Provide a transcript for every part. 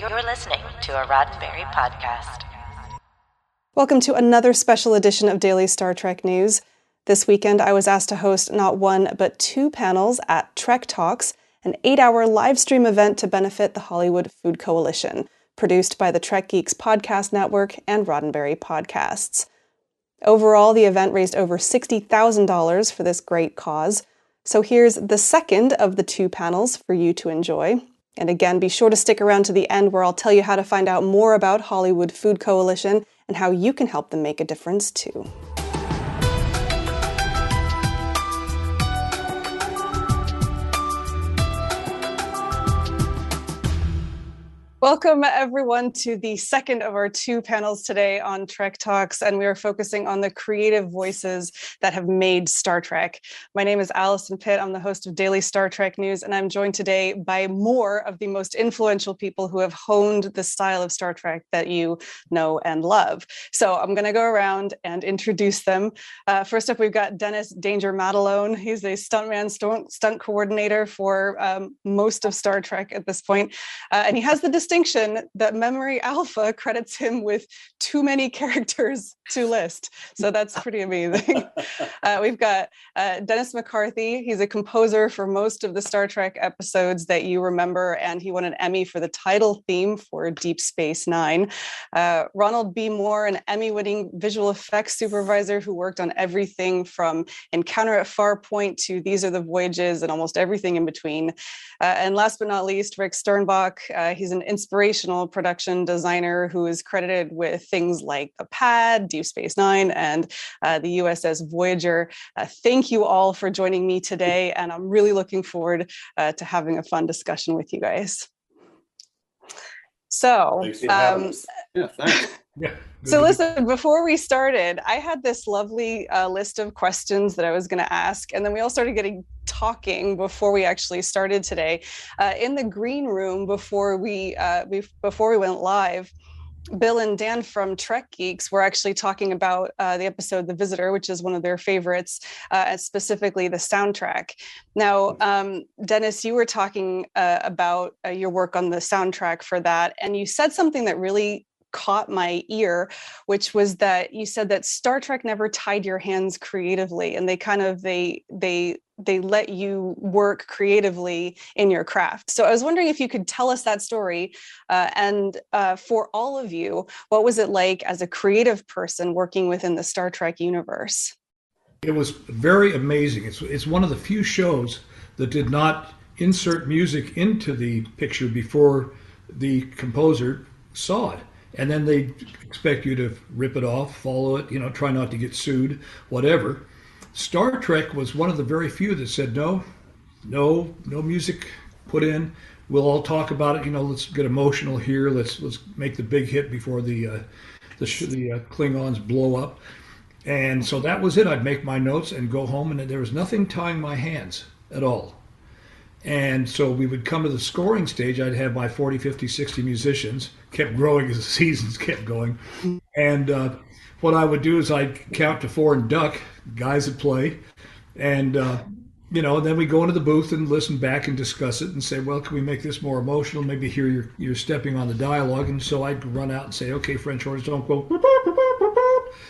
You're listening to a Roddenberry podcast. Welcome to another special edition of Daily Star Trek News. This weekend, I was asked to host not one, but two panels at Trek Talks, an eight hour live stream event to benefit the Hollywood Food Coalition, produced by the Trek Geeks Podcast Network and Roddenberry Podcasts. Overall, the event raised over $60,000 for this great cause. So here's the second of the two panels for you to enjoy. And again, be sure to stick around to the end where I'll tell you how to find out more about Hollywood Food Coalition and how you can help them make a difference too. Welcome, everyone, to the second of our two panels today on Trek Talks, and we are focusing on the creative voices that have made Star Trek. My name is Allison Pitt. I'm the host of Daily Star Trek News, and I'm joined today by more of the most influential people who have honed the style of Star Trek that you know and love. So I'm going to go around and introduce them. Uh, first up, we've got Dennis Danger Madalone. He's a stuntman, stunt, stunt coordinator for um, most of Star Trek at this point, uh, and he has the distinction distinction that Memory Alpha credits him with too many characters to list. So that's pretty amazing. uh, we've got uh, Dennis McCarthy. He's a composer for most of the Star Trek episodes that you remember, and he won an Emmy for the title theme for Deep Space Nine. Uh, Ronald B. Moore, an Emmy winning visual effects supervisor who worked on everything from Encounter at Farpoint to These Are the Voyages and almost everything in between. Uh, and last but not least, Rick Sternbach. Uh, he's an inspirational production designer who is credited with things like The PADD, Deep Space Nine, and uh, the USS Voyager. Uh, thank you all for joining me today, and I'm really looking forward uh, to having a fun discussion with you guys. So, um, yeah, thanks. Yeah. So listen, before we started, I had this lovely uh, list of questions that I was going to ask, and then we all started getting talking before we actually started today. Uh, in the green room before we uh, before we went live, Bill and Dan from Trek Geeks were actually talking about uh, the episode The Visitor, which is one of their favorites, uh, specifically the soundtrack. Now, um, Dennis, you were talking uh, about uh, your work on the soundtrack for that, and you said something that really caught my ear which was that you said that star trek never tied your hands creatively and they kind of they they they let you work creatively in your craft. So i was wondering if you could tell us that story uh, and uh, for all of you what was it like as a creative person working within the star trek universe? It was very amazing. It's, it's one of the few shows that did not insert music into the picture before the composer saw it and then they expect you to rip it off, follow it, you know, try not to get sued, whatever. Star Trek was one of the very few that said no, no, no music put in. We'll all talk about it. You know, let's get emotional here. Let's let's make the big hit before the uh, the, the uh, Klingons blow up. And so that was it. I'd make my notes and go home, and there was nothing tying my hands at all. And so we would come to the scoring stage. I'd have my 40, 50, 60 musicians, kept growing as the seasons kept going. And uh, what I would do is I'd count to four and duck, guys would play. And, uh, you know, then we go into the booth and listen back and discuss it and say, well, can we make this more emotional? Maybe here you're, you're stepping on the dialogue. And so I'd run out and say, okay, French horns, don't go,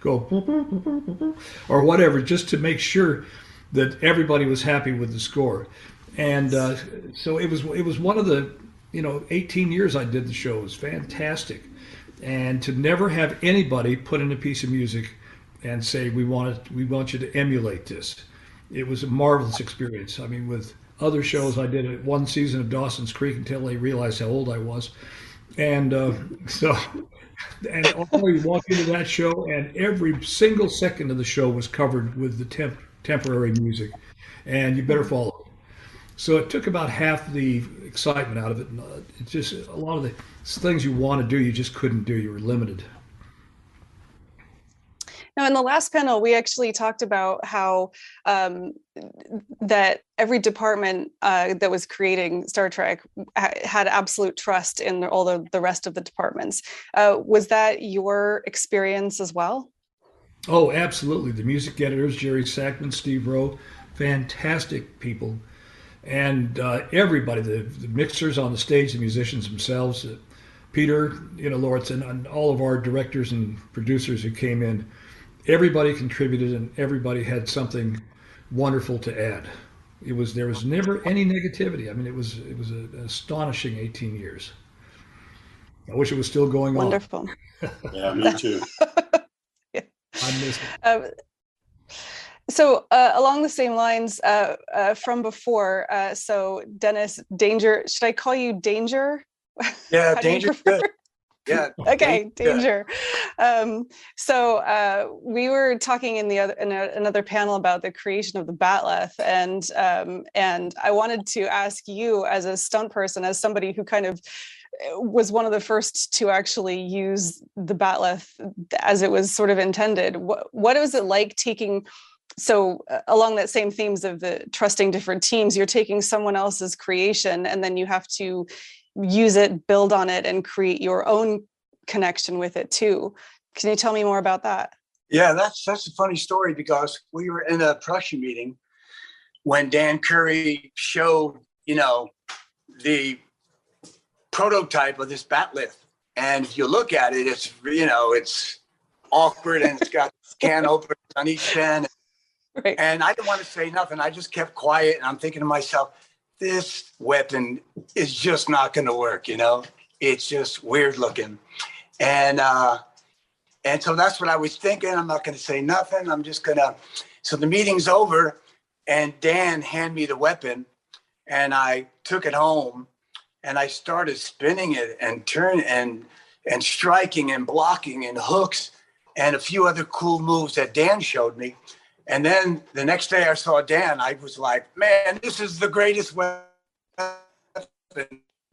go, or whatever, just to make sure that everybody was happy with the score and uh, so it was it was one of the you know 18 years I did the show it was fantastic, and to never have anybody put in a piece of music and say we want to, we want you to emulate this, it was a marvelous experience. I mean with other shows I did one season of Dawson's Creek until they realized how old I was, and uh, so. And you walk into that show, and every single second of the show was covered with the temp- temporary music, and you better follow so it took about half the excitement out of it. Uh, it just a lot of the things you want to do, you just couldn't do. You were limited. Now, in the last panel, we actually talked about how um, that every department uh, that was creating Star Trek ha- had absolute trust in all the, the rest of the departments. Uh, was that your experience as well? Oh, absolutely. The music editors, Gerry Sackman, Steve Rowe, fantastic people and uh, everybody, the, the, mixers on the stage, the musicians themselves, uh, Peter, you know, Lawrence, and, and all of our directors and producers who came in, everybody contributed and everybody had something wonderful to add. It was there was never any negativity. I mean, it was it was an astonishing 18 years. I wish it was still going Wonderful. on. Wonderful. yeah, me too. yeah. I miss it. Um, so uh, along the same lines uh, uh, from before, uh, so Dennis, Danger, should I call you Danger? Yeah, danger. Good. Yeah. okay danger. danger um, so uh, we were talking in the other in a, another panel about the creation of the bat'leth and um, and i wanted to ask you as a stunt person as somebody who kind of uh, was one of the first to actually use the bat'leth as it was sort of intended what, what was it like taking so uh, along that same themes of the trusting different teams you're taking someone else's creation and then you have to use it, build on it, and create your own connection with it too. Can you tell me more about that? Yeah, that's that's a funny story because we were in a production meeting when Dan Curry showed, you know, the prototype of this bat'leth And if you look at it, it's you know, it's awkward and it's got can openers on each end. Right. And I didn't want to say nothing. I just kept quiet and I'm thinking to myself, this weapon is just not going to work. You know, it's just weird looking, and uh, and so that's what I was thinking. I'm not going to say nothing. I'm just gonna. So the meeting's over, and Dan handed me the weapon, and I took it home, and I started spinning it and turn and and striking and blocking and hooks and a few other cool moves that Dan showed me. And then the next day I saw Dan, I was like, man, this is the greatest weapon.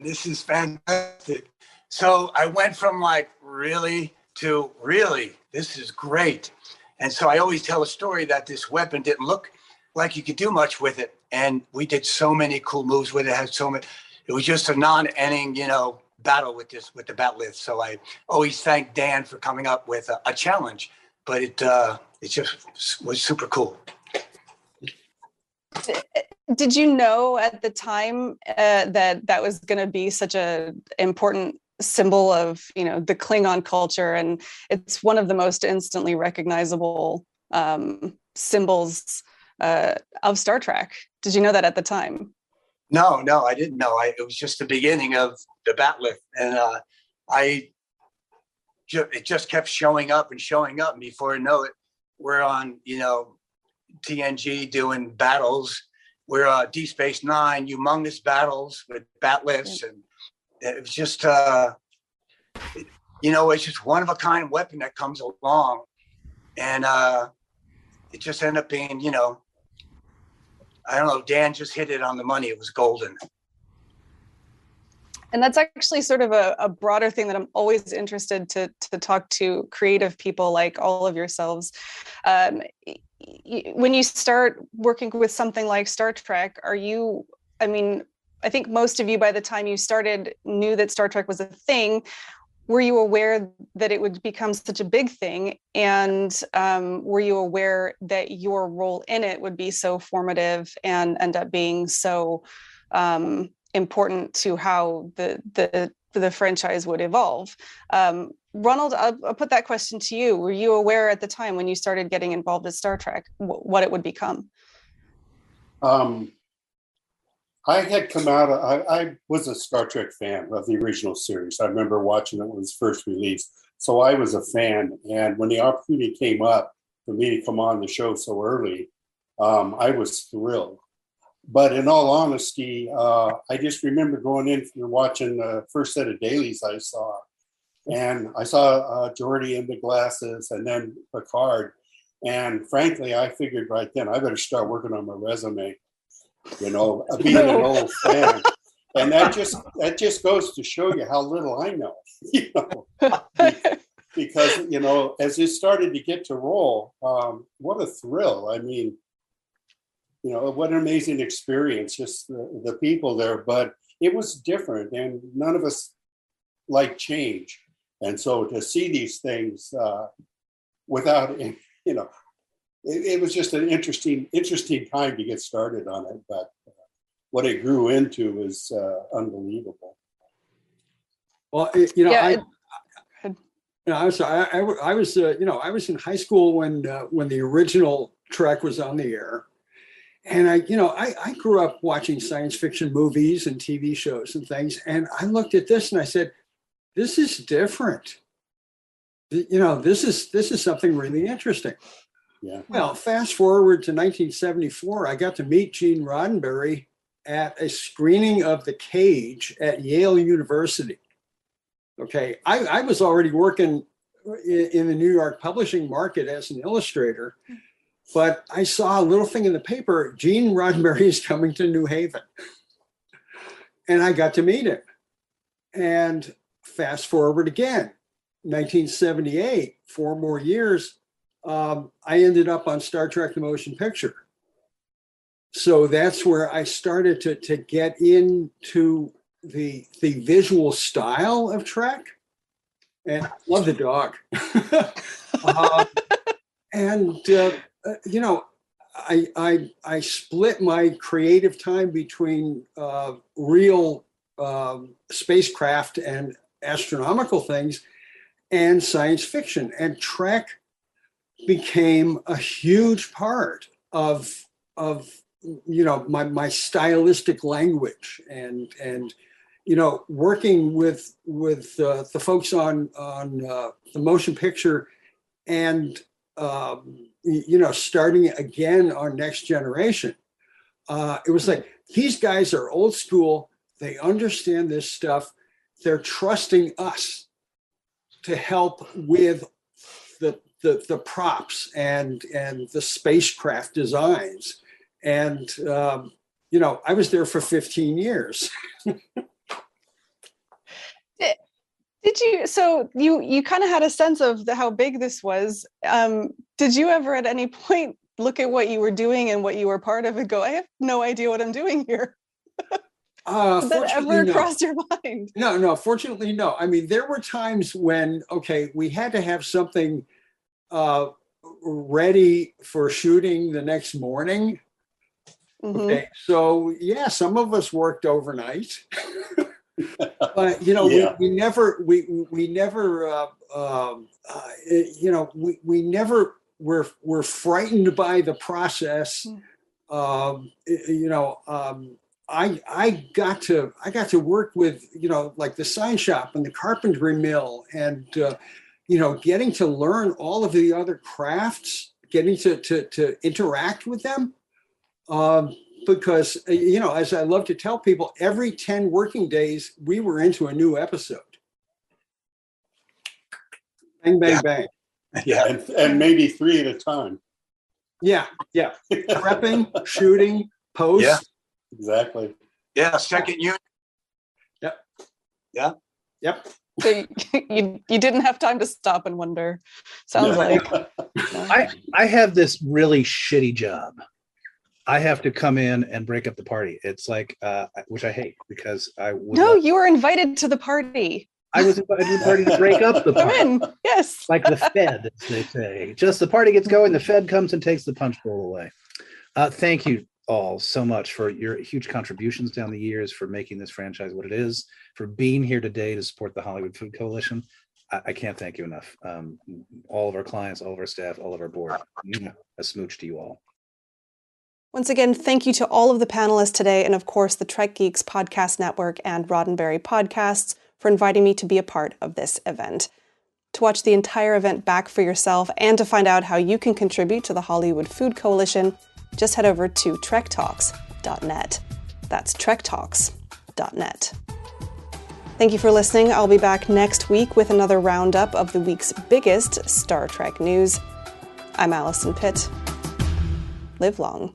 This is fantastic. So I went from like, really to really, this is great. And so I always tell a story that this weapon didn't look like you could do much with it. And we did so many cool moves with it. it had so many, it was just a non-ending, you know, battle with this, with the bat'leth. So I always thank Dan for coming up with a, a challenge, but it, uh, it just was super cool. Did you know at the time uh, that that was going to be such a important symbol of you know the Klingon culture, and it's one of the most instantly recognizable um, symbols uh, of Star Trek? Did you know that at the time? No, no, I didn't know. I, it was just the beginning of the bat'leth, and uh, I ju- it just kept showing up and showing up, and before I know it, we're on you know TNG doing battles. We're uh, D Space Nine, humongous battles with bat'leths, and it was just uh, it- you know it's just one of a kind weapon that comes along, and uh, it just ended up being you know I don't know. Dan just hit it on the money. It was golden. And that's actually sort of a, a broader thing that i'm always interested to to talk to creative people like all of yourselves. Um, when you start working with something like star trek are you i mean i think most of you by the time you started knew that star trek was a thing. Were you aware that it would become such a big thing? And um, were you aware that your role in it would be so formative and end up being so um, important to how the the the franchise would evolve. Um, Ronald, I'll, I'll put that question to you. Were you aware at the time when you started getting involved with Star Trek wh- what it would become? Um, I had come out, I, I was a Star Trek fan of the original series. I remember watching it when it was first released. So I was a fan. And when the opportunity came up for me to come on the show so early, um, I was thrilled. But in all honesty, uh, I just remember going in and watching the first set of dailies I saw. And I saw uh, Geordi in the glasses and then Picard. And frankly, I figured right then I better start working on my resume. You know, being an old fan, and that just that just goes to show you how little I know. You know, because you know, as it started to get to roll, um, what a thrill! I mean, you know, what an amazing experience. Just the, the people there, but it was different, and none of us like change. And so to see these things uh, without, you know, it, it, was just an interesting, interesting time to get started on it. But uh, what it grew into is uh, unbelievable. Well, it, you know, Yeah, I, it- you know, I was, I, I, I was, uh, you know, I was in high school when, uh, when the original Trek was on the air. And I, you know, I, I grew up watching science fiction movies and TV shows and things. And I looked at this and I said, this is different. You know, this is, this is something really interesting. Yeah. Well, fast forward to 1974, I got to meet Gene Roddenberry at a screening of The Cage at Yale University. Okay, I, I was already working in, in the New York publishing market as an illustrator, hmm. But I saw a little thing in the paper Gene Roddenberry is coming to New Haven. And I got to meet him. And fast forward again, 1978, four more years, um, I ended up on Star Trek The Motion Picture. So that's where I started to, to get into the, the visual style of Trek. And I love the dog. Um, and, uh, uh, you know, I, I, I split my creative time between uh, real um, spacecraft and astronomical things and science fiction. And Trek became a huge part of of you know my my stylistic language and and you know working with with uh, the folks on on uh, the motion picture and um, you know starting again on next generation. Uh, it was like these guys are old school. They understand this stuff. They're trusting us to help with the the, the props and and the spacecraft designs. And um, you know i was there for 15 years Did you? So you you kind of had a sense of the, how big this was. Um, did you ever at any point look at what you were doing and what you were part of and go, I have no idea what I'm doing here? uh, Did that ever no. cross your mind? no no fortunately no i mean there were times when okay we had to have something uh, ready for shooting the next morning Mhm. okay so yeah some of us worked overnight but you know Yeah. we, we never we we never uh, um, uh, you know we, we never were were frightened by the process Mm. um, you know um, I I got to I got to work with you know like the sign shop and the carpentry mill and uh, you know getting to learn all of the other crafts getting to to, to interact with them um, because uh, you know as I love to tell people every 10 working days we were into a new episode bang bang Yeah. bang Yeah. And, and maybe three at a time. yeah yeah prepping shooting post Yeah. exactly. Yeah. Second unit. yep So you, you you didn't have time to stop and wonder. Sounds Yeah. like I I have this really shitty job. I have to come in and break up the party. It's like, uh, which I hate because I would no. love- You were invited to the party. I was invited to the party to break up the Come party, in. Yes. like the Fed, as they say. Just the party gets going, the Fed comes and takes the punch bowl away. Uh, thank you all so much for your huge contributions down the years, for making this franchise what it is, for being here today to support the Hollywood Food Coalition. I, I can't thank you enough. Um, all of our clients, all of our staff, all of our board. A smooch to you all. Once again, thank you to all of the panelists today, and of course, the Trek Geeks Podcast Network and Roddenberry Podcasts for inviting me to be a part of this event. To watch the entire event back for yourself and to find out how you can contribute to the Hollywood Food Coalition, just head over to trektalks.net. That's trektalks.net. Thank you for listening. I'll be back next week with another roundup of the week's biggest Star Trek news. I'm Allison Pitt. Live long